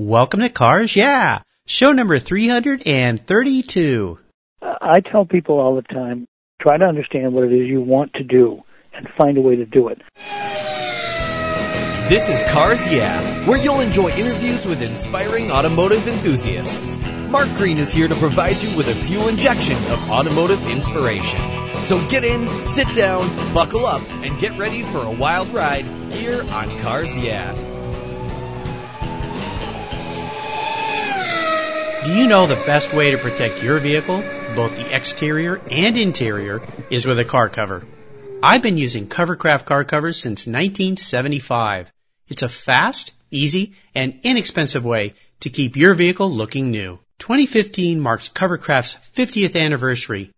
Welcome to Cars Yeah, show number 332. I tell people all the time, try to understand what it is you want to do and find a way to do it. This is Cars Yeah, where you'll enjoy interviews with inspiring automotive enthusiasts. Mark Green is here to provide you with a fuel injection of automotive inspiration. So get in, sit down, buckle up, and get ready for a wild ride here on Cars Yeah. Do you know the best way to protect your vehicle, both the exterior and interior, is with a car cover? I've been using Covercraft car covers since 1975. It's a fast, easy, and inexpensive way to keep your vehicle looking new. 2015 marks Covercraft's 50th anniversary.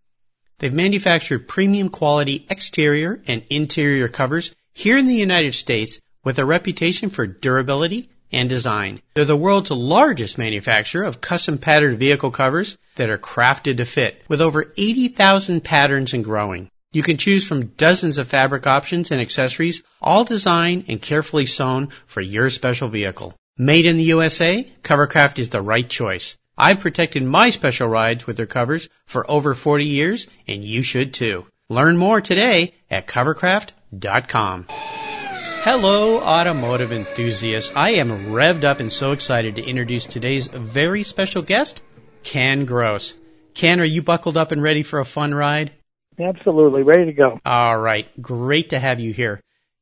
They've manufactured premium quality exterior and interior covers here in the United States with a reputation for durability and design. They're the world's largest manufacturer of custom patterned vehicle covers that are crafted to fit with over 80,000 patterns and growing. You can choose from dozens of fabric options and accessories, all designed and carefully sewn for your special vehicle. Made in the USA, Covercraft is the right choice. I've protected my special rides with their covers for over 40 years, and you should too. Learn more today at covercraft.com. Hello, automotive enthusiasts. I am revved up and so excited to introduce today's very special guest, Ken Gross. Ken, are you buckled up and ready for a fun ride? Absolutely, ready to go. All right, great to have you here.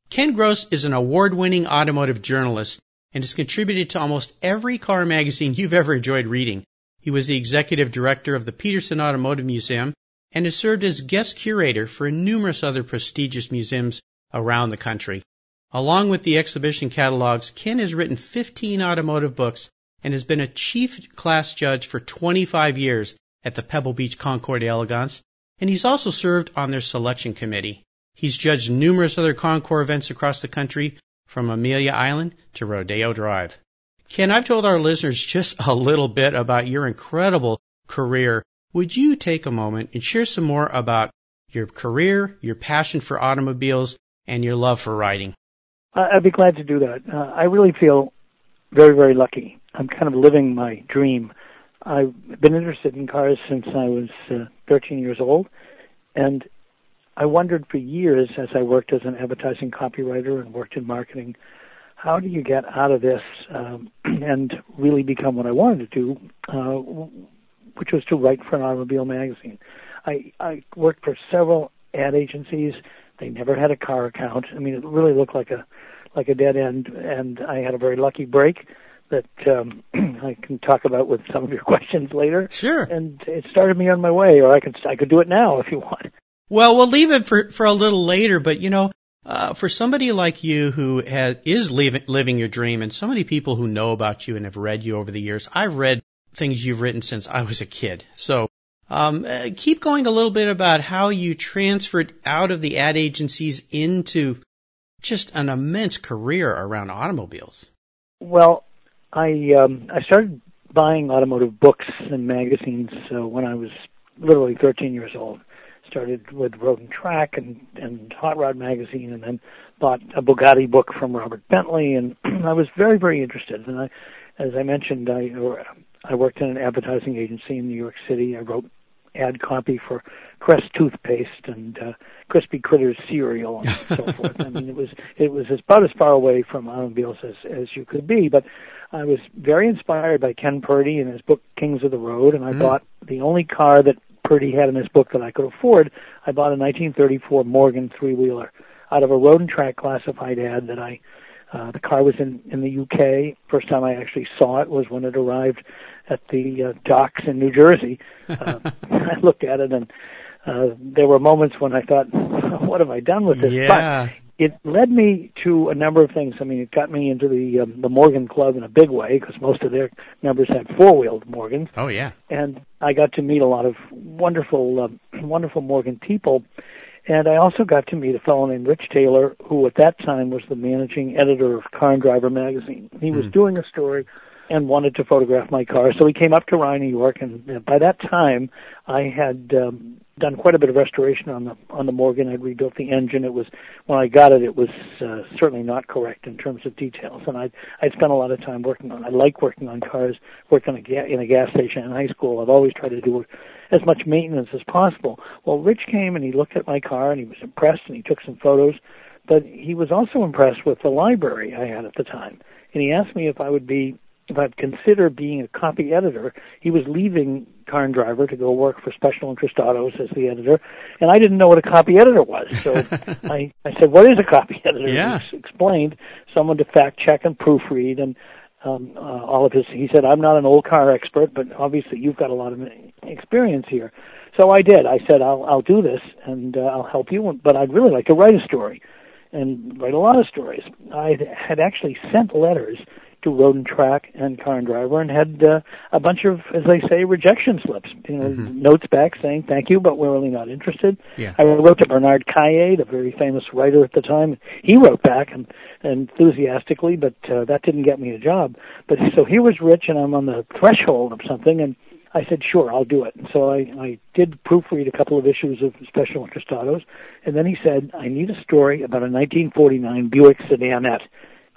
Ken Gross is an award winning automotive journalist and has contributed to almost every car magazine you've ever enjoyed reading. He was the executive director of the Petersen Automotive Museum and has served as guest curator for numerous other prestigious museums around the country. Along with the exhibition catalogs, Ken has written 15 automotive books and has been a chief class judge for 25 years at the Pebble Beach Concours d'Elegance, and he's also served on their selection committee. He's judged numerous other Concours events across the country, from Amelia Island to Rodeo Drive. Ken, I've told our listeners just a little bit about your incredible career. Would you take a moment and share some more about your career, your passion for automobiles, and your love for riding? I'd be glad to do that. Uh, I really feel very, very lucky. I'm kind of living my dream. I've been interested in cars since I was uh, 13 years old, and I wondered for years as I worked as an advertising copywriter and worked in marketing, how do you get out of this um, and really become what I wanted to do, uh, which was to write for an automobile magazine. I, I worked for several ad agencies. They never had a car account. I mean, it really looked like a like a dead end, and I had a very lucky break that um, I can talk about with some of your questions later. Sure. And it started me on my way, or I could I could do it now if you want. Well, we'll leave it for for a little later, but you know, uh, for somebody like you who has, is living, living your dream, and so many people who know about you and have read you over the years, I've read things you've written since I was a kid. So um, uh, keep going a little bit about how you transferred out of the ad agencies into just an immense career around automobiles. Well, I um, I started buying automotive books and magazines uh, when I was literally 13 years old. Started with Road and Track and and Hot Rod magazine, and then bought a Bugatti book from Robert Bentley, and I was very very interested. And I, as I mentioned, I I worked in an advertising agency in New York City. I wrote ad copy for Crest toothpaste and uh, Crispy Critters cereal and so forth. I mean, it was it was about as far away from automobiles as as you could be. But I was very inspired by Ken Purdy and his book Kings of the Road, and I mm. bought the only car that Purdy had in his book that I could afford. I bought a 1934 Morgan three wheeler out of a road and track classified ad that I. Uh, the car was in in the UK. First time I actually saw it was when it arrived at the uh, docks in New Jersey. Uh, I looked at it and uh, there were moments when I thought, what have I done with this? Yeah. But it led me to a number of things. I mean, it got me into the um, the Morgan Club in a big way because most of their members had four wheeled Morgans. Oh yeah. And I got to meet a lot of wonderful, uh, wonderful Morgan people. And I also got to meet a fellow named Rich Taylor, who at that time was the managing editor of Car and Driver magazine. He was mm. doing a story and wanted to photograph my car. So he came up to Rye, New York, and uh, by that time I had um, done quite a bit of restoration on the on the Morgan. I'd rebuilt the engine. It was when I got it, it was uh, certainly not correct in terms of details, and I I spent a lot of time working on. I like working on cars. Worked on a ga- in a gas station in high school. I've always tried to do as much maintenance as possible. Well, Rich came and he looked at my car and he was impressed and he took some photos, but he was also impressed with the library I had at the time, and he asked me if I would be if I'd consider being a copy editor. He was leaving Car and Driver to go work for Special Interest Autos as the editor, and I didn't know what a copy editor was. So I, I said, "What is a copy editor?" Yeah. He explained someone to fact check and proofread and um, uh, all of his. He said, "I'm not an old car expert, but obviously you've got a lot of experience here." So I did. I said, "I'll I'll do this and uh, I'll help you, but I'd really like to write a story." And write a lot of stories. I had actually sent letters to Road and Track and Car and Driver and had uh, a bunch of, as they say, rejection slips. You know, Mhm. notes back saying thank you, but we're really not interested. Yeah. I wrote to Bernard Cahier, the very famous writer at the time. He wrote back and, enthusiastically, but uh, that didn't get me a job. But so here was Rich, and I'm on the threshold of something, and I said, sure, I'll do it. And so I, I did proofread a couple of issues of Special Interest Autos, and then he said, I need a story about a 1949 Buick Sedanette.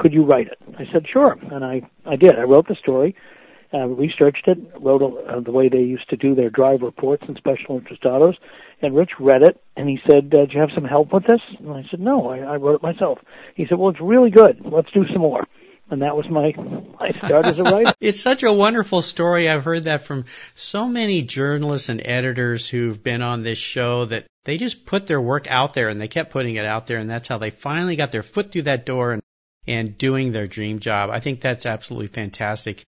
Could you write it? I said, sure, and I, I did. I wrote the story, uh, researched it, wrote uh, the way they used to do their drive reports in Special Interest Autos, and Rich read it, and he said, uh, do you have some help with this? And I said, no, I, I wrote it myself. He said, well, it's really good. Let's do some more. And that was my, my start as a writer. It's such a wonderful story. I've heard that from so many journalists and editors who've been on this show that they just put their work out there and they kept putting it out there and that's how they finally got their foot through that door and, and doing their dream job. I think that's absolutely fantastic.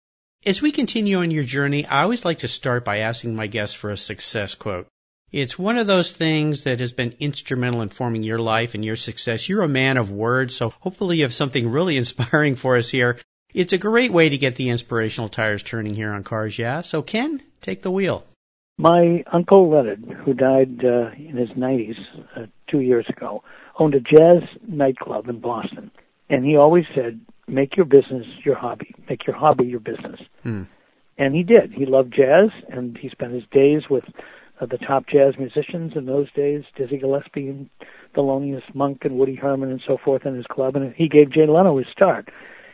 As we continue on your journey, I always like to start by asking my guests for a success quote. It's one of those things that has been instrumental in forming your life and your success. You're a man of words, so hopefully you have something really inspiring for us here. It's a great way to get the inspirational tires turning here on Cars Yeah. So Ken, take the wheel. My uncle Leonard, who died uh, in his 90s uh, two years ago, owned a jazz nightclub in Boston, and he always said, "Make your business your hobby. Make your hobby your business." Hmm. And he did. He loved jazz, and he spent his days with uh, the top jazz musicians in those days, Dizzy Gillespie and Thelonious Monk and Woody Herman and so forth in his club, and he gave Jay Leno his start.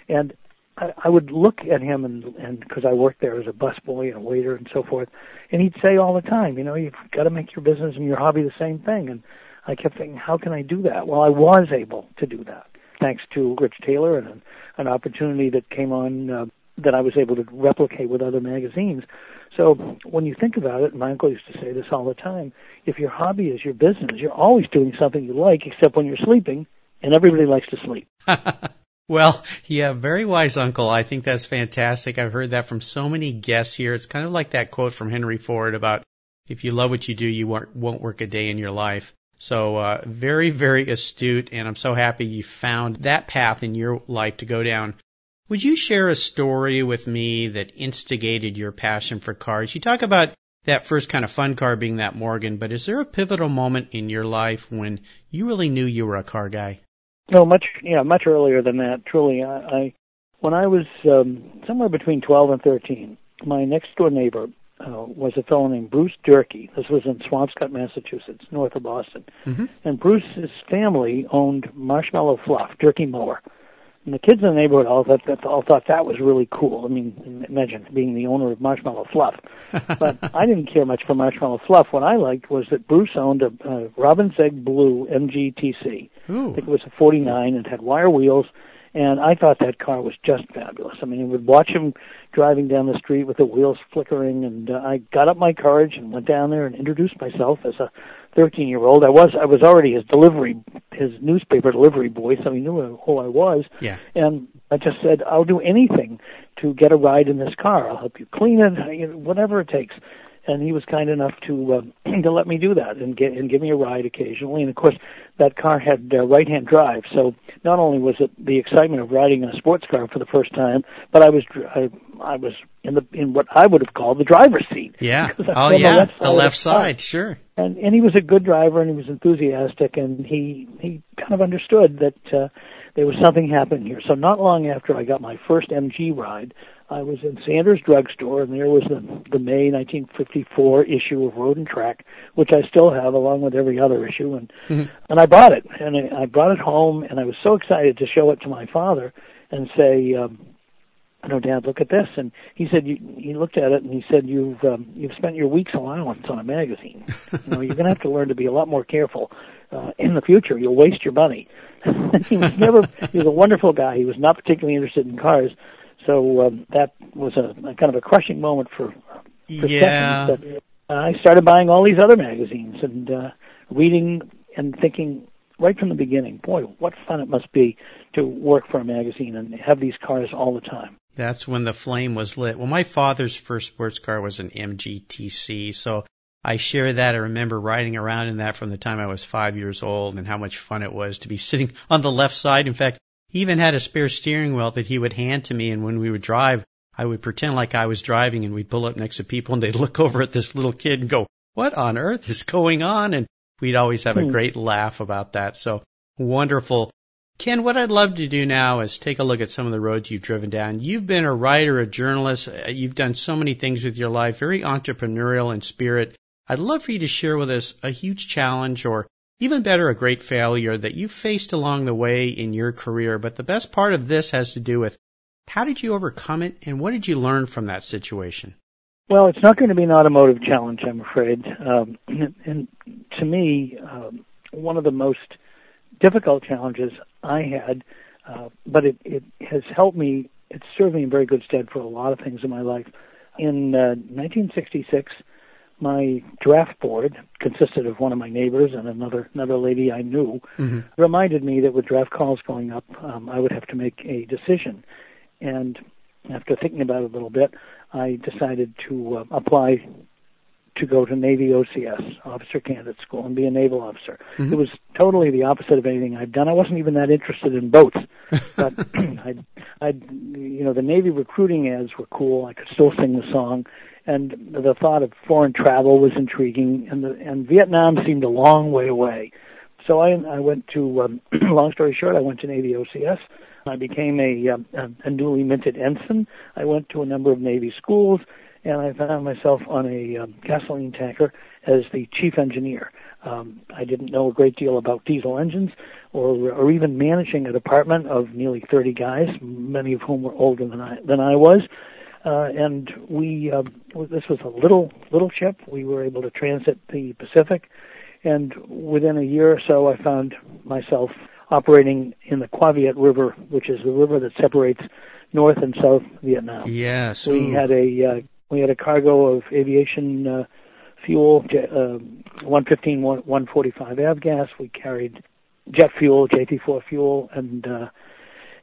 And I, I would look at him and and because I worked there as a busboy and a waiter and so forth, and he'd say all the time, you know, you've got to make your business and your hobby the same thing. And I kept thinking, how can I do that? Well, I was able to do that thanks to Rich Taylor and an, an opportunity that came on uh, that I was able to replicate with other magazines. So when you think about it, my uncle used to say this all the time: if your hobby is your business, you're always doing something you like, except when you're sleeping, and everybody likes to sleep. well, yeah, very wise uncle. I think that's fantastic. I've heard that from so many guests here. It's kind of like that quote from Henry Ford about if you love what you do, you won't, won't work a day in your life. So, uh, very, very astute, and I'm so happy you found that path in your life to go down. Would you share a story with me that instigated your passion for cars? You talk about that first kind of fun car being that Morgan, but is there a pivotal moment in your life when you really knew you were a car guy? No, much yeah, much earlier than that. Truly, I, I when I was um, somewhere between twelve and thirteen, my next door neighbor uh, was a fellow named Bruce Durkee. This was in Swampscott, Massachusetts, north of Boston. Mm-hmm. And Bruce's family owned Marshmallow Fluff, Durkee Mower. And the kids in the neighborhood all thought that all thought that was really cool. I mean, imagine being the owner of Marshmallow Fluff. but I didn't care much for Marshmallow Fluff. What I liked was that Bruce owned a, a Robin's Egg Blue MGTC. Ooh. I think it was a 49 and it had wire wheels. And I thought that car was just fabulous. I mean, I would watch him driving down the street with the wheels flickering, and uh, I got up my courage and went down there and introduced myself as a 13 year old. I was I was already his delivery his newspaper delivery boy, so he knew who I was. Yeah. And I just said, I'll do anything to get a ride in this car. I'll help you clean it, you know, whatever it takes. And he was kind enough to uh, to let me do that and get and give me a ride occasionally. And of course, that car had uh, right-hand drive, so not only was it the excitement of riding in a sports car for the first time, but I was I, I was in the in what I would have called the driver's seat. Yeah. Oh on the yeah. left The side of left the side. Sure. and and he was a good driver and he was enthusiastic and he he kind of understood that uh, there was something happening here. So not long after I got my first MG ride, I was in Sanders Drugstore, and there was the, the May 1954 issue of Road and Track, which I still have along with every other issue, and mm-hmm. and I bought it, and I, I brought it home, and I was so excited to show it to my father and say, um, know, Dad, look at this." And he said, you, he looked at it and he said, "You've um, you've spent your week's allowance on a magazine. you know, you're going to have to learn to be a lot more careful uh, in the future. You'll waste your money." he was never he was a wonderful guy. He was not particularly interested in cars so um, that was a, a kind of a crushing moment for, for yeah. But, uh, I started buying all these other magazines and uh, reading and thinking right from the beginning, boy, what fun it must be to work for a magazine and have these cars all the time. That's when the flame was lit. Well, my father's first sports car was an MGTC, so I share that. I remember riding around in that from the time I was five years old and how much fun it was to be sitting on the left side. In fact, he even had a spare steering wheel that he would hand to me, and when we would drive, I would pretend like I was driving, and we'd pull up next to people, and they'd look over at this little kid and go, "What on earth is going on?" And we'd always have a hmm. great laugh about that. So wonderful. Ken, what I'd love to do now is take a look at some of the roads you've driven down. You've been a writer, a journalist. Uh, you've done so many things with your life, very entrepreneurial in spirit. I'd love for you to share with us a huge challenge or even better, a great failure that you faced along the way in your career. But the best part of this has to do with how did you overcome it and what did you learn from that situation? Well, it's not going to be an automotive challenge, I'm afraid. Um, and to me, um, one of the most difficult challenges I had, uh, but it, it has helped me, it's served me in very good stead for a lot of things in my life. In uh, 1966, my draft board consisted of one of my neighbors and another another lady I knew. Mm-hmm. Reminded me that with draft calls going up, um, I would have to make a decision. And after thinking about it a little bit, I decided to uh, apply to go to Navy OCS, Officer Candidate School, and be a naval officer. Mm-hmm. It was totally the opposite of anything I'd done. I wasn't even that interested in boats, but I'd, I'd, you know, the Navy recruiting ads were cool. I could still sing the song, and the thought of foreign travel was intriguing, and the, and Vietnam seemed a long way away. So I, I went to, um, long story short, I went to Navy OCS. I became a, um, a newly minted ensign. I went to a number of Navy schools, and I found myself on a um, gasoline tanker as the chief engineer. Um, I didn't know a great deal about diesel engines or, or even managing a department of nearly 30 guys, many of whom were older than I, than I was uh, and we uh, this was a little little ship. We were able to transit the Pacific, and within a year or so, I found myself operating in the Cua Viet River, which is the river that separates North and South Vietnam. Yes, we had a uh, we had a cargo of aviation uh, fuel, uh, 115, 145 avgas. We carried jet fuel, JP4 fuel, and uh,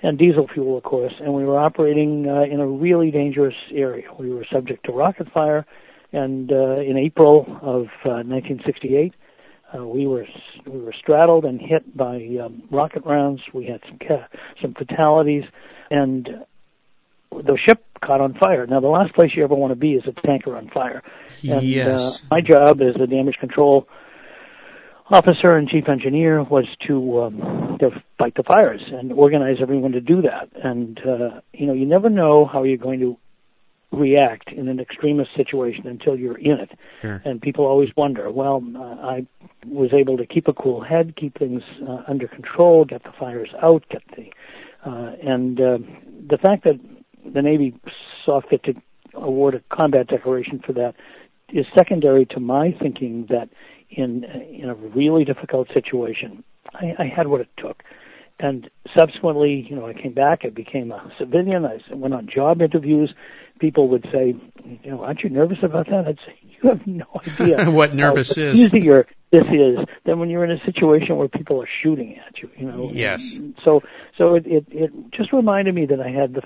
and diesel fuel, of course. And we were operating uh, in a really dangerous area. We were subject to rocket fire, and uh, in April of uh, 1968, uh, we were we were straddled and hit by um, rocket rounds. We had some ca- some fatalities, and the ship caught on fire. Now, the last place you ever want to be is a tanker on fire. And yes. uh, my job as the damage control officer and chief engineer was to um, to fight the fires and organize everyone to do that. And uh, you know, you never know how you're going to react in an extremist situation until you're in it. Sure. And people always wonder. Well, uh, I was able to keep a cool head, keep things uh, under control, get the fires out, get the uh, and uh, the fact that the Navy saw fit to award a combat decoration for that is secondary to my thinking that in in a really difficult situation, I, I had what it took. And subsequently, you know, I came back. I became a civilian. I went on job interviews. People would say, you know, aren't you nervous about that? I'd say, you have no idea what nervous is. Easier this is than when you're in a situation where people are shooting at you. You know. Yes. So, so it it, it just reminded me that I had the,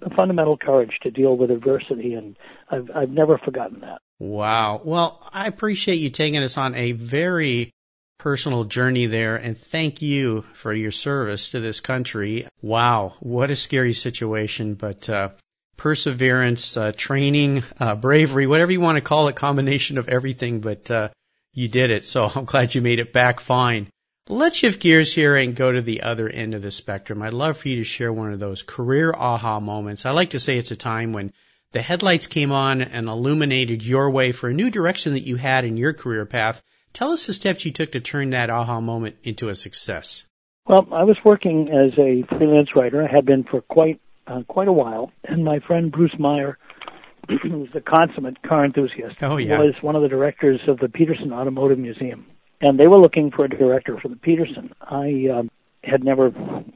the fundamental courage to deal with adversity, and I've I've never forgotten that. Wow. Well, I appreciate you taking us on a very personal journey there and thank you for your service to this country. Wow. What a scary situation, but, uh, perseverance, uh, training, uh, bravery, whatever you want to call it, combination of everything, but, uh, you did it. So I'm glad you made it back fine. Let's shift gears here and go to the other end of the spectrum. I'd love for you to share one of those career aha moments. I like to say it's a time when the headlights came on and illuminated your way for a new direction that you had in your career path. Tell us the steps you took to turn that aha moment into a success. Well, I was working as a freelance writer. I had been for quite uh, quite a while, and my friend Bruce Meyer, who's a consummate car enthusiast, oh, yeah. was one of the directors of the Petersen Automotive Museum, and they were looking for a director for the Petersen. I um, had never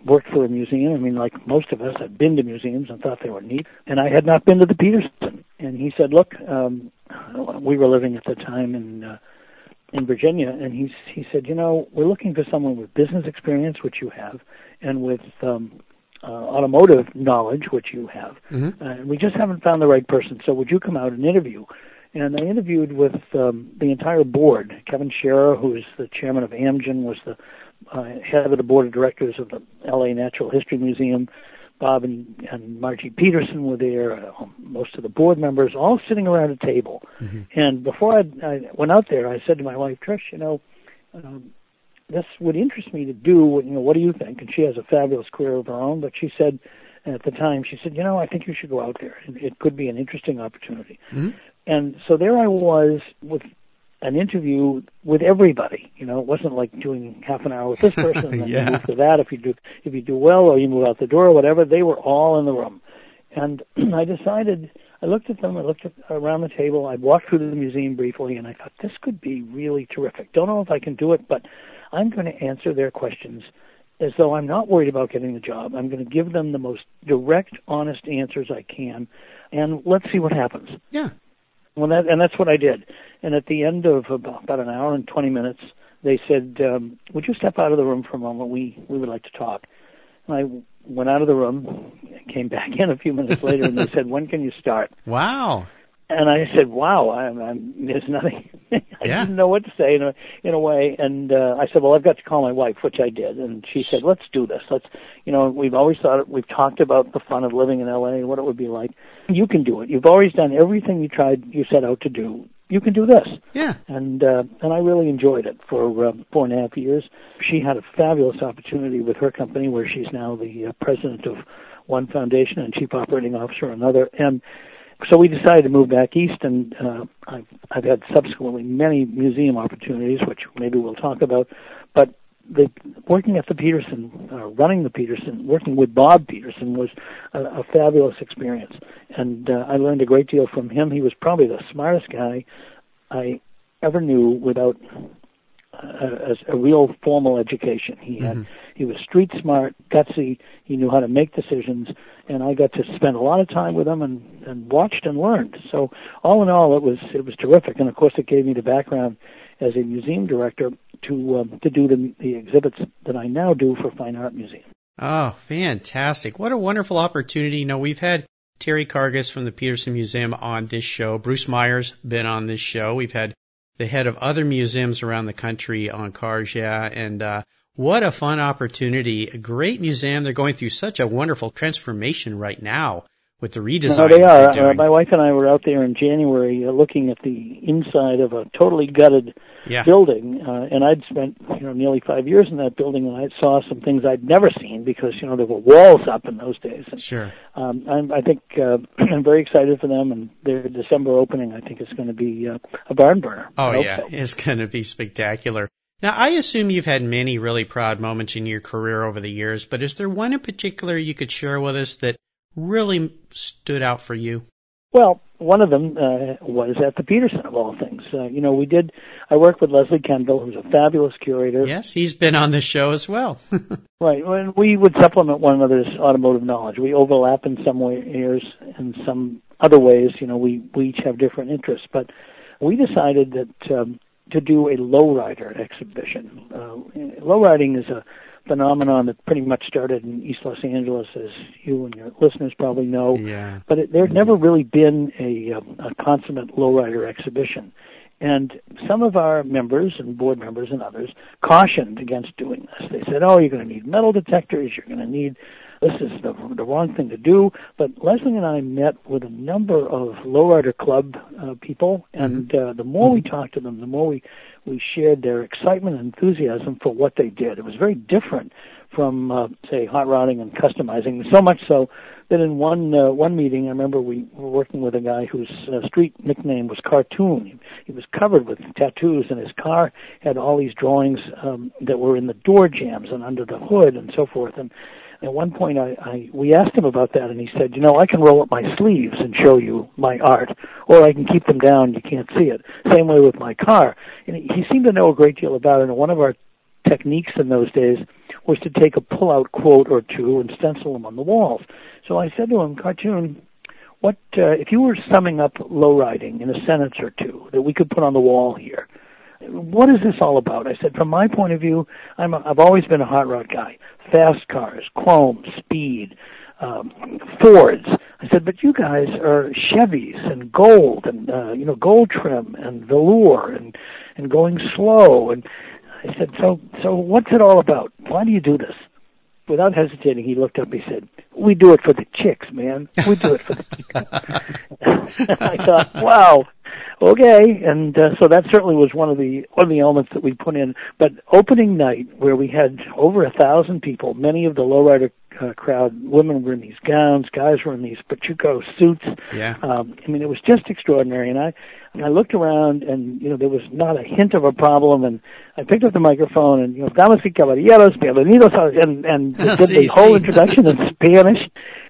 worked for a museum. I mean, like most of us, I'd been to museums and thought they were neat, and I had not been to the Petersen. And he said, "Look, um, we were living at the time in." Uh, in Virginia, and he he said, you know, we're looking for someone with business experience, which you have, and with um, uh, automotive knowledge, which you have. Mm-hmm. Uh, we just haven't found the right person. So would you come out and interview? And I interviewed with um, the entire board. Kevin Sharer, who is the chairman of Amgen, was the uh, head of the board of directors of the LA Natural History Museum. Bob and, and Margie Petersen were there, uh, most of the board members, all sitting around a table. Mm-hmm. And before I, I went out there, I said to my wife, Trish, you know, um, this would interest me to do. You know, what do you think? And she has a fabulous career of her own, but she said at the time, she said, you know, I think you should go out there. It could be an interesting opportunity. Mm-hmm. And so there I was with an interview with everybody. You know, it wasn't like doing half an hour with this person and then yeah. you move to that if you do if you do well or you move out the door or whatever. They were all in the room, and I decided. I looked at them. I looked at around the table. I walked through the museum briefly, and I thought this could be really terrific. Don't know if I can do it, but I'm going to answer their questions as though I'm not worried about getting the job. I'm going to give them the most direct, honest answers I can, and let's see what happens. Yeah. Well, that and that's what I did. And at the end of about, about an hour and 20 minutes, they said, um, "Would you step out of the room for a moment? We we would like to talk." And I went out of the room, came back in a few minutes later, and they said, "When can you start?" Wow. And I said, "Wow, I'm, I'm there's nothing." I yeah. didn't know what to say in a in a way, and uh, I said, "Well, I've got to call my wife," which I did, and she said, "Let's do this. Let's, you know, we've always thought it, we've talked about the fun of living in LA and what it would be like. You can do it. You've always done everything you tried, you set out to do. You can do this." Yeah. And uh, and I really enjoyed it for uh, four and a half years. She had a fabulous opportunity with her company, where she's now the uh, president of one foundation and chief operating officer of another, and so we decided to move back east, and uh, I've, I've had subsequently many museum opportunities, which maybe we'll talk about. But the working at the Petersen, uh, running the Petersen, working with Bob Petersen was a, a fabulous experience, and uh, I learned a great deal from him. He was probably the smartest guy I ever knew without a, a, a real formal education. He had mm-hmm. he was street smart, gutsy. He knew how to make decisions, and I got to spend a lot of time with him and and watched and learned. So all in all, it was it was terrific, and of course, it gave me the background as a museum director to um, to do the the exhibits that I now do for Fine Art Museum. Oh, fantastic! What a wonderful opportunity. You know, we've had Terry Karges from the Petersen Museum on this show. Bruce Meyer's been on this show. We've had the head of other museums around the country on cars, yeah, and uh, what a fun opportunity. A great museum. They're going through such a wonderful transformation right now with the redesign. No, they are. Uh, my wife and I were out there in January uh, looking at the inside of a totally gutted yeah. building, uh, and I'd spent you know nearly five years in that building, and I saw some things I'd never seen because you know there were walls up in those days. And, sure. Um, I'm, I think uh, I'm very excited for them, and their December opening I think is going to be uh, a barn burner. Oh yeah, it's going to be spectacular. Now, I assume you've had many really proud moments in your career over the years, but is there one in particular you could share with us that really stood out for you? Well, one of them uh, was at the Petersen of all things. Uh, you know, we did. I worked with Leslie Kendall, who's a fabulous curator. Yes, he's been on the show as well. right, and we would supplement one another's automotive knowledge. We overlap in some ways, in some other ways. You know, we we each have different interests, but we decided that um, to do a lowrider exhibition. Uh, lowriding is a phenomenon that pretty much started in East Los Angeles, as you and your listeners probably know. Yeah. But it, there's never really been a, a consummate lowrider exhibition. And some of our members and board members and others cautioned against doing this. They said, "Oh, you're going to need metal detectors. You're going to need this is the, the wrong thing to do. But Leslie and I met with a number of lowrider club uh, people, and Mm-hmm. uh, the more we talked to them, the more we we shared their excitement and enthusiasm for what they did. It was very different from uh, say hot rodding and customizing. So much so that in one uh, one meeting, I remember we were working with a guy whose uh, street nickname was Cartoon. He, he was covered with tattoos, and his car had all these drawings um, that were in the door jams and under the hood and so forth. And at one point, I, I we asked him about that, and he said, "You know, I can roll up my sleeves and show you my art, or I can keep them down. You can't see it. Same way with my car." And he, seemed to know a great deal about it. And one of our techniques in those days was to take a pull-out quote or two and stencil them on the walls. So I said to him, "Cartoon." What uh, if you were summing up low riding in a sentence or two that we could put on the wall here? What is this all about? I said, from my point of view, I'm a, I've always been a hot rod guy. Fast cars, chrome, speed, um, Fords. I said, but you guys are Chevys and gold and uh, you know gold trim and velour and and going slow. And I said, so so what's it all about? Why do you do this? Without hesitating, he looked up. And he said, "We do it for the chicks, man. We do it for the chicks." I thought, wow, okay. And uh, so that certainly was one of the one of the elements that we put in. But opening night, where we had over a thousand people, many of the lowrider uh, crowd, women were in these gowns, guys were in these pachuco suits. Yeah. Um, I mean, it was just extraordinary. And I, I looked around, and you know, there was not a hint of a problem. And I picked up the microphone, and you know, damas y caballeros, bienvenidos, and and did the whole introduction in Spanish,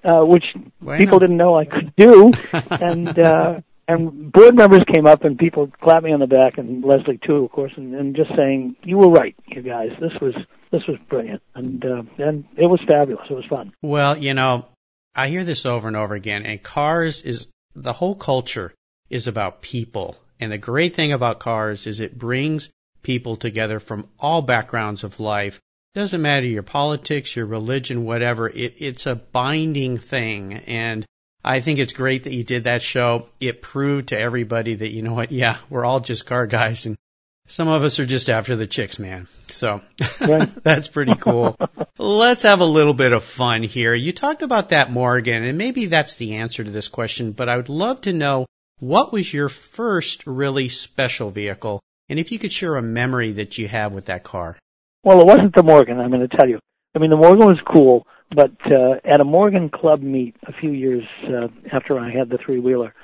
uh, which Bueno. people didn't know I could do. and uh, and board members came up, and people clapped me on the back, and Leslie too, of course, and, and just saying, "You were right, you guys. This was this was brilliant, and uh, and it was fabulous. It was fun." Well, you know, I hear this over and over again, and cars is the whole culture is about people. And the great thing about cars is it brings people together from all backgrounds of life. Doesn't matter your politics, your religion, whatever. It, it's a binding thing. And I think it's great that you did that show. It proved to everybody that, you know what? Yeah, we're all just car guys and some of us are just after the chicks, man. So Right. that's pretty cool. Let's have a little bit of fun here. You talked about that Morgan, and maybe that's the answer to this question, but I would love to know what was your first really special vehicle, and if you could share a memory that you have with that car. Well, it wasn't the Morgan. I'm going to tell you. I mean, the Morgan was cool, but uh, at a Morgan club meet a few years uh, after I had the three wheeler,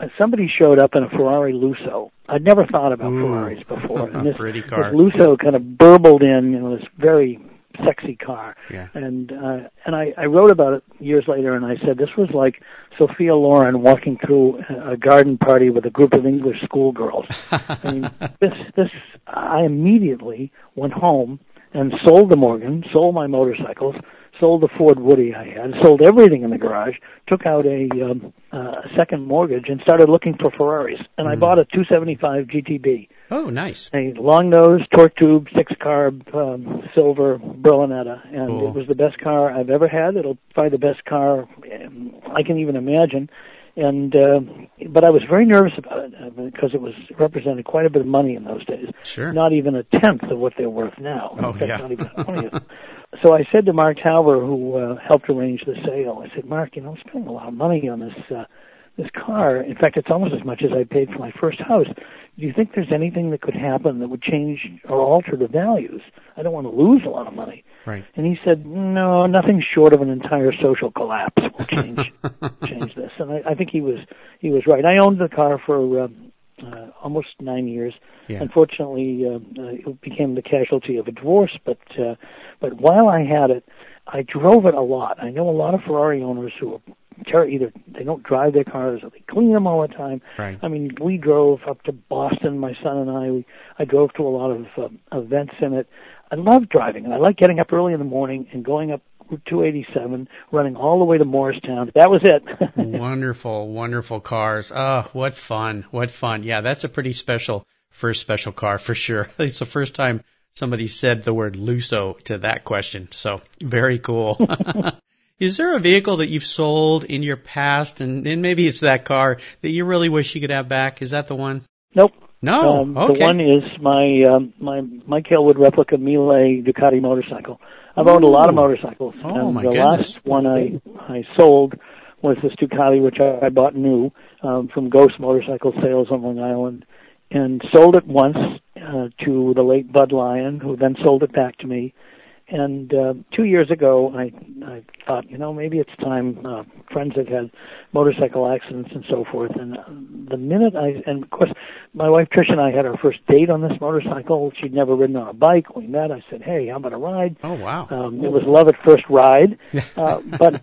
uh, somebody showed up in a Ferrari Lusso. I'd never thought about Ooh. Ferraris before, and this, Pretty this car. Lusso kind of burbled in, you know, this very sexy car. Yeah. And uh, and I, I wrote about it years later, and I said this was like Sophia Loren walking through a garden party with a group of English schoolgirls. I mean, this this I immediately went home and sold the Morgan, sold my motorcycles, sold the Ford Woody I had, sold everything in the garage, took out a um, uh, second mortgage, and started looking for Ferraris. And I Mm. bought a 275 GTB, oh, nice. a long nose, torque tube, six carb, um, silver Berlinetta, and Cool. it was the best car I've ever had. It'll probably the best car um, I can even imagine. And uh, but I was very nervous about it uh, because it was represented quite a bit of money in those days Sure. not even a tenth of what they're worth now. Oh, fact, yeah. Not even a twentieth. so I said to Mark Tauber, who uh, helped arrange the sale, I said, Mark, you know, I'm spending a lot of money on this uh, this car. In fact, it's almost as much as I paid for my first house. Do you think there's anything that could happen that would change or alter the values? I don't want to lose a lot of money. Right. And he said, no, nothing short of an entire social collapse will change change this. And I, I think he was he was right. I owned the car for um, uh, almost nine years. Yeah. Unfortunately, uh, uh, it became the casualty of a divorce. But uh, but while I had it, I drove it a lot. I know a lot of Ferrari owners who are ter- either they don't drive their cars or they clean them all the time. Right. I mean, we drove up to Boston. My son and I. We, I drove to a lot of uh, events in it. I love driving, and I like getting up early in the morning and going up 287, running all the way to Morristown. That was it. wonderful, wonderful cars. Oh, what fun. What fun. Yeah, that's a pretty special first special car for sure. It's the first time somebody said the word Lusso to that question. So very cool. Is there a vehicle that you've sold in your past and, and maybe it's that car that you really wish you could have back? Is that the one? nope. No. um, okay. The one is my um, my Mike Hailwood replica Mille Ducati motorcycle. I've owned a lot of motorcycles, oh, and my the goodness. last one I I sold was this Ducati, which I, I bought new um, from Ghost Motorcycle Sales on Long Island, and sold it once uh, to the late Bud Lyon, who then sold it back to me. And uh, two years ago, I I thought, you know, maybe it's time. Uh, friends have had motorcycle accidents and so forth, and uh, the minute I and of course, my wife Trish and I had our first date on this motorcycle. She'd never ridden on a bike. We met. I said, hey, how about a ride? Oh wow. Um, it was love at first ride, uh, but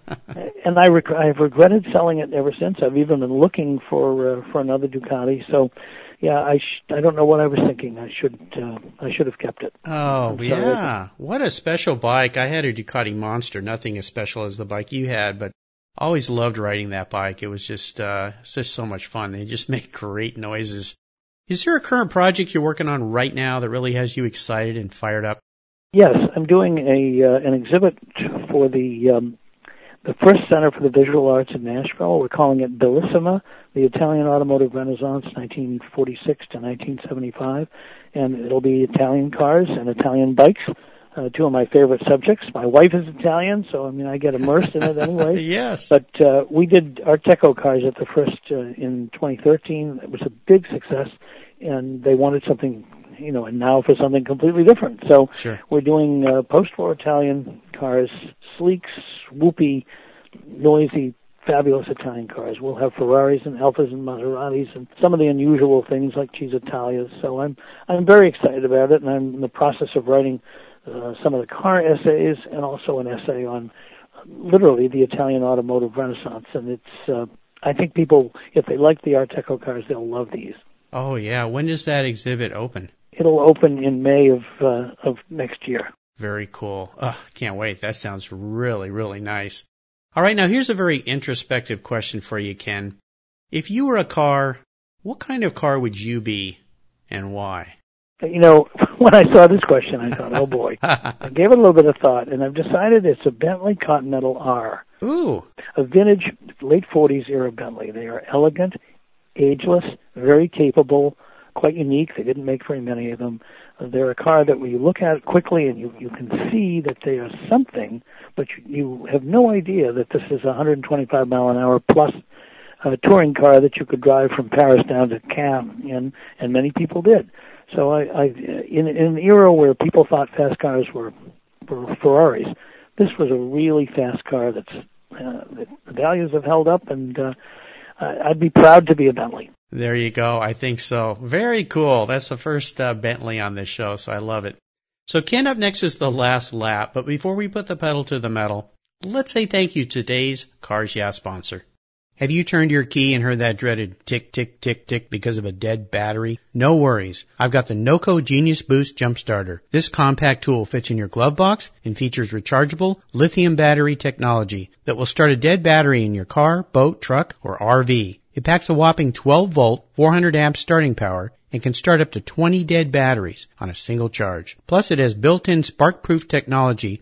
and I rec- I've regretted selling it ever since. I've even been looking for uh, for another Ducati. So, yeah, I sh- I don't know what I was thinking. I should uh, I should have kept it. Oh yeah, what a special bike! I had a Ducati Monster, nothing as special as the bike you had, but always loved riding that bike. It was just uh, it's just so much fun. They just make great noises. Is there a current project you're working on right now that really has you excited and fired up? Yes, I'm doing a uh, an exhibit for the um, the Frist Center for the Visual Arts in Nashville. We're calling it Bellissima, the Italian Automotive Renaissance, 1946 to 1975, and it'll be Italian cars and Italian bikes. Uh, two of my favorite subjects. My wife is Italian, so I mean I get immersed in it anyway. yes. But uh, we did Art Deco cars at the Frist uh, in 2013. It was a big success, and they wanted something, you know, and now for something completely different. So Sure. we're doing uh, post-war Italian cars, sleek, swoopy, noisy, fabulous Italian cars. We'll have Ferraris and Alfas and Maseratis and some of the unusual things like Cisitalias. So I'm I'm very excited about it, and I'm in the process of writing uh, some of the car essays and also an essay on uh, literally the Italian automotive renaissance. And it's uh, I think people, if they like the Art Deco cars, they'll love these. Oh yeah. When does that exhibit open? It'll open in May of uh, of next year. Very cool. Ugh, can't wait. That sounds really, really nice. All right, now here's a very introspective question for you, Ken. If you were a car, what kind of car would you be and why? You know, when I saw this question, I thought, oh boy. I gave it a little bit of thought, and I've decided it's a Bentley Continental R, Ooh, a vintage late 40s era Bentley. They are elegant, ageless, very capable, quite unique. They didn't make very many of them. They're a car that when you look at it quickly and you, you can see that they are something, but you, you have no idea that this is a 125 mile an hour plus uh, touring car that you could drive from Paris down to Cannes, and, and many people did. So I, I in, in an era where people thought fast cars were, were Ferraris, this was a really fast car that's uh, the values have held up, and uh, I'd be proud to be a Bentley. There you go. I think so. Very cool. That's the first uh, Bentley on this show, so I love it. So Ken, up next is the last lap, but before we put the pedal to the metal, let's say thank you to today's Cars Yeah sponsor. Have you turned your key and heard that dreaded tick, tick, tick, tick because of a dead battery? No worries. I've got the NOCO Genius Boost Jump Starter. This compact tool fits in your glove box and features rechargeable lithium battery technology that will start a dead battery in your car, boat, truck, or RV. It packs a whopping 12 volt, 400 amp starting power and can start up to 20 dead batteries on a single charge. Plus it has built-in spark-proof technology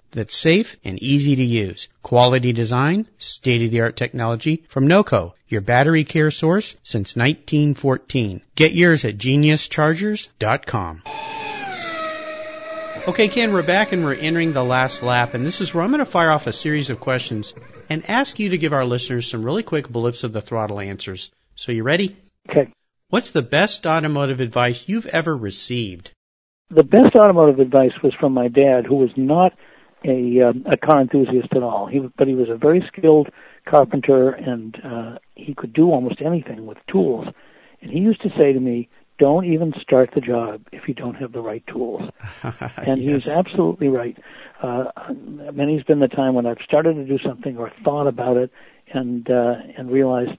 that's safe and easy to use. Quality design, state of the art technology from NOCO, your battery care source since 1914. Get yours at geniuschargers.com. Okay, Ken, we're back and we're entering the last lap, and this is where I'm going to fire off a series of questions and ask you to give our listeners some really quick bullets of the throttle answers. So you ready? Okay. What's the best automotive advice you've ever received? The best automotive advice was from my dad, who was not a um, a car enthusiast at all. He but he was a very skilled carpenter, and uh, he could do almost anything with tools. And he used to say to me, "Don't even start the job if you don't have the right tools." And yes. he's absolutely right. Uh, many's been the time when I've started to do something or thought about it, and uh, and realized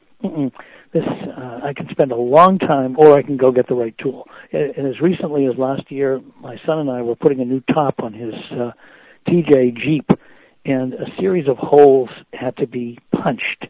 this uh, I can spend a long time, or I can go get the right tool. And, and as recently as last year, my son and I were putting a new top on his uh, TJ Jeep, and a series of holes had to be punched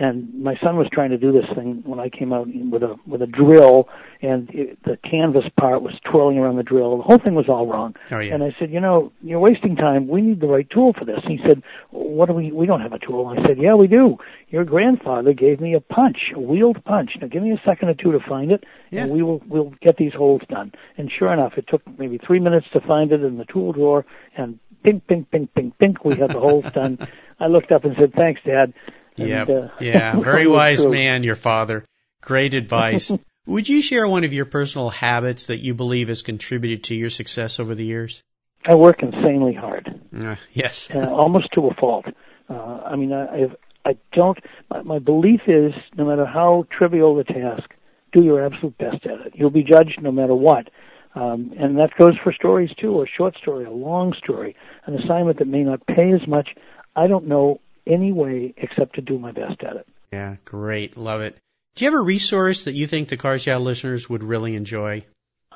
and my son was trying to do this thing when I came out with a with a drill, and it, the canvas part was twirling around the drill. The whole thing was all wrong. Oh, yeah. And I said, you know, you're wasting time. We need the right tool for this. And he said, what do we? We don't have a tool. I said, yeah, we do. Your grandfather gave me a punch, a wheeled punch. Now give me a second or two to find it, Yeah. and we will we'll get these holes done. And sure enough, it took maybe three minutes to find it in the tool drawer, and pink, pink, pink, pink, pink, we had the holes done. I looked up and said, thanks, Dad. Yep. uh, yeah. Very wise man, your father. Great advice. Would you share one of your personal habits that you believe has contributed to your success over the years? I work insanely hard, Uh, yes. uh, almost to a fault. Uh, I mean, I, I've, I don't. My, my belief is, no matter how trivial the task, do your absolute best at it. You'll be judged no matter what. Um, and that goes for stories too, a short story, a long story, an assignment that may not pay as much. I don't know any way except to do my best at it. Yeah. Great. Love it. Do you have a resource that you think the Cars Yeah listeners would really enjoy?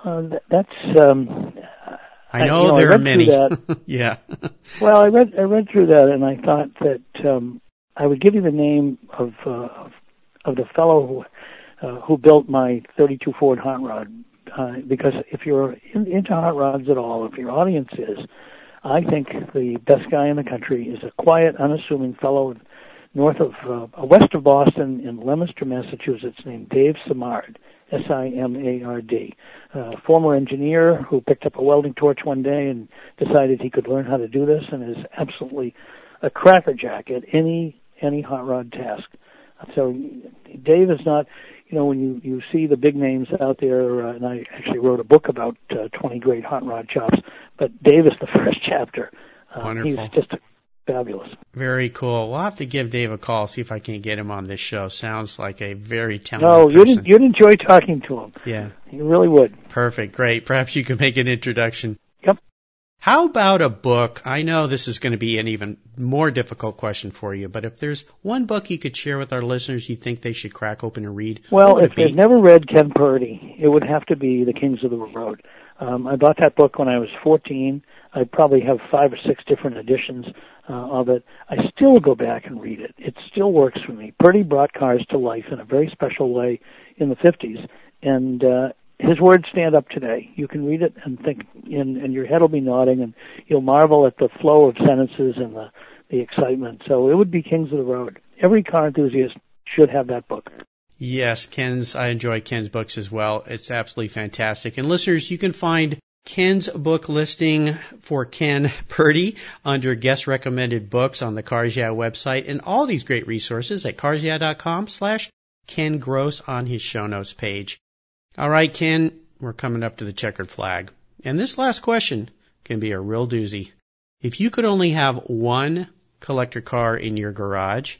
Uh, that, that's um, I I- know you know, I there are read through many. that. yeah. Well, I read I read through that, and I thought that um, I would give you the name of uh, of, of the fellow who uh, who built my 32 Ford hot rod. Uh, because if you're in, into hot rods at all, if your audience is, I think the best guy in the country is a quiet, unassuming fellow north of uh, west of Boston in Leominster, Massachusetts, named Dave Simard. S-I-M-A-R-D, uh, former engineer who picked up a welding torch one day and decided he could learn how to do this, and is absolutely a crackerjack at any any hot rod task. So Dave is not, you know, when you you see the big names out there, uh, and I actually wrote a book about uh, 20 great hot rod chops, but Dave is the first chapter. Uh, Wonderful. He's just fabulous. Very cool. We'll have to give Dave a call, see if I can get him on this show. Sounds like a very talented No, you'd you'd enjoy talking to him. Yeah. You really would. Perfect. Great. Perhaps you can make an introduction. How about a book? I know this is going to be an even more difficult question for you, but if there's one book you could share with our listeners you think they should crack open and read, Well, if they've never read Ken Purdy, it would have to be The Kings of the Road. Um, I bought that book when I was 14. I probably have five or six different editions uh, of it. I still go back and read it. It still works for me. Purdy brought cars to life in a very special way in the 50s, and uh, his words stand up today. You can read it and think, and, and your head will be nodding, and you'll marvel at the flow of sentences and the the excitement. So it would be Kings of the Road. Every car enthusiast should have that book. Yes, Ken's, I enjoy Ken's books as well. It's absolutely fantastic. And listeners, you can find Ken's book listing for Ken Purdy under guest recommended books on the Cars Yeah website and all these great resources at carsyeah.com slash Ken Gross on his show notes page. All right, Ken, we're coming up to the checkered flag. And this last question can be a real doozy. If you could only have one collector car in your garage,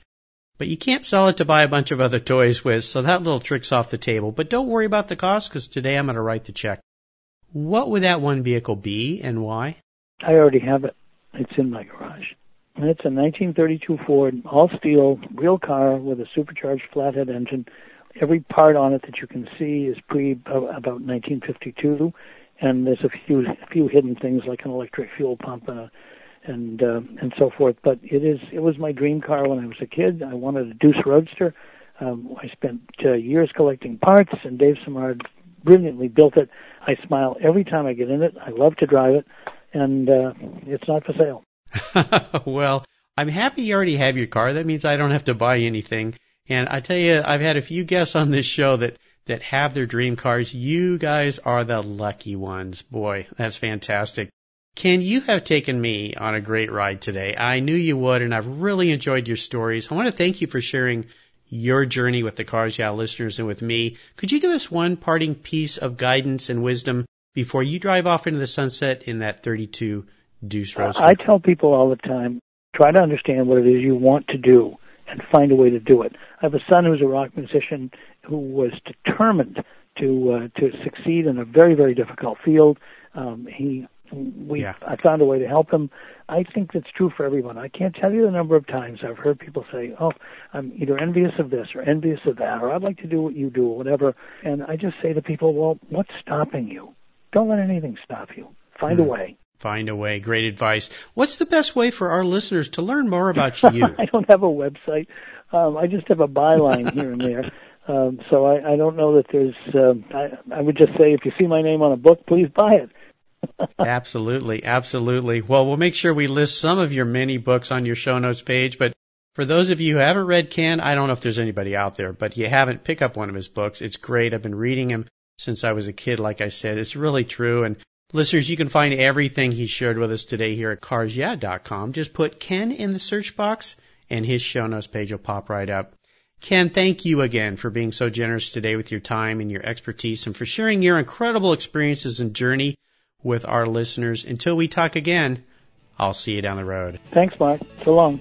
but you can't sell it to buy a bunch of other toys with, so that little trick's off the table. But don't worry about the cost because today I'm going to write the check. What would that one vehicle be and why? I already have it. It's in my garage. And it's a 1932 Ford, all steel, real car with a supercharged flathead engine. Every part on it that you can see is pre about 1952, and there's a few few hidden things like an electric fuel pump and a and uh, and so forth. But it is it was my dream car when I was a kid. I wanted a Deuce Roadster. Um, I spent uh, years collecting parts, and Dave Simard brilliantly built it. I smile every time I get in it. I love to drive it, and uh, it's not for sale. well, I'm happy you already have your car. That means I don't have to buy anything. And I tell you, I've had a few guests on this show that that have their dream cars. You guys are the lucky ones. Boy, that's fantastic. Ken, you have taken me on a great ride today. I knew you would, and I've really enjoyed your stories. I want to thank you for sharing your journey with the Cars Yeah listeners and with me. Could you give us one parting piece of guidance and wisdom before you drive off into the sunset in that 32 Deuce Roadster? I tell people all the time, try to understand what it is you want to do and find a way to do it. I have a son who's a rock musician who was determined to uh, to succeed in a very very difficult field. Um, he we Yeah. I found a way to help him. I think that's true for everyone. I can't tell you the number of times I've heard people say, "Oh, I'm either envious of this or envious of that, or I'd like to do what you do, or whatever." And I just say to people, "Well, what's stopping you? Don't let anything stop you. Find a Hmm. way." Find a way. Great advice. What's the best way for our listeners to learn more about you? I don't have a website. Um, I just have a byline here and there. Um, so I, I don't know that there's. Um, I, I would just say if you see my name on a book, please buy it. absolutely, absolutely. Well, we'll make sure we list some of your many books on your show notes page. But for those of you who haven't read Ken, I don't know if there's anybody out there, but you haven't, pick up one of his books. It's great. I've been reading him since I was a kid, like I said. It's really true. And listeners, you can find everything he shared with us today here at carsyeah.com. Just put Ken in the search box and his show notes page will pop right up. Ken, thank you again for being so generous today with your time and your expertise and for sharing your incredible experiences and journey with our listeners. Until we talk again, I'll see you down the road. Thanks, Mark. So long.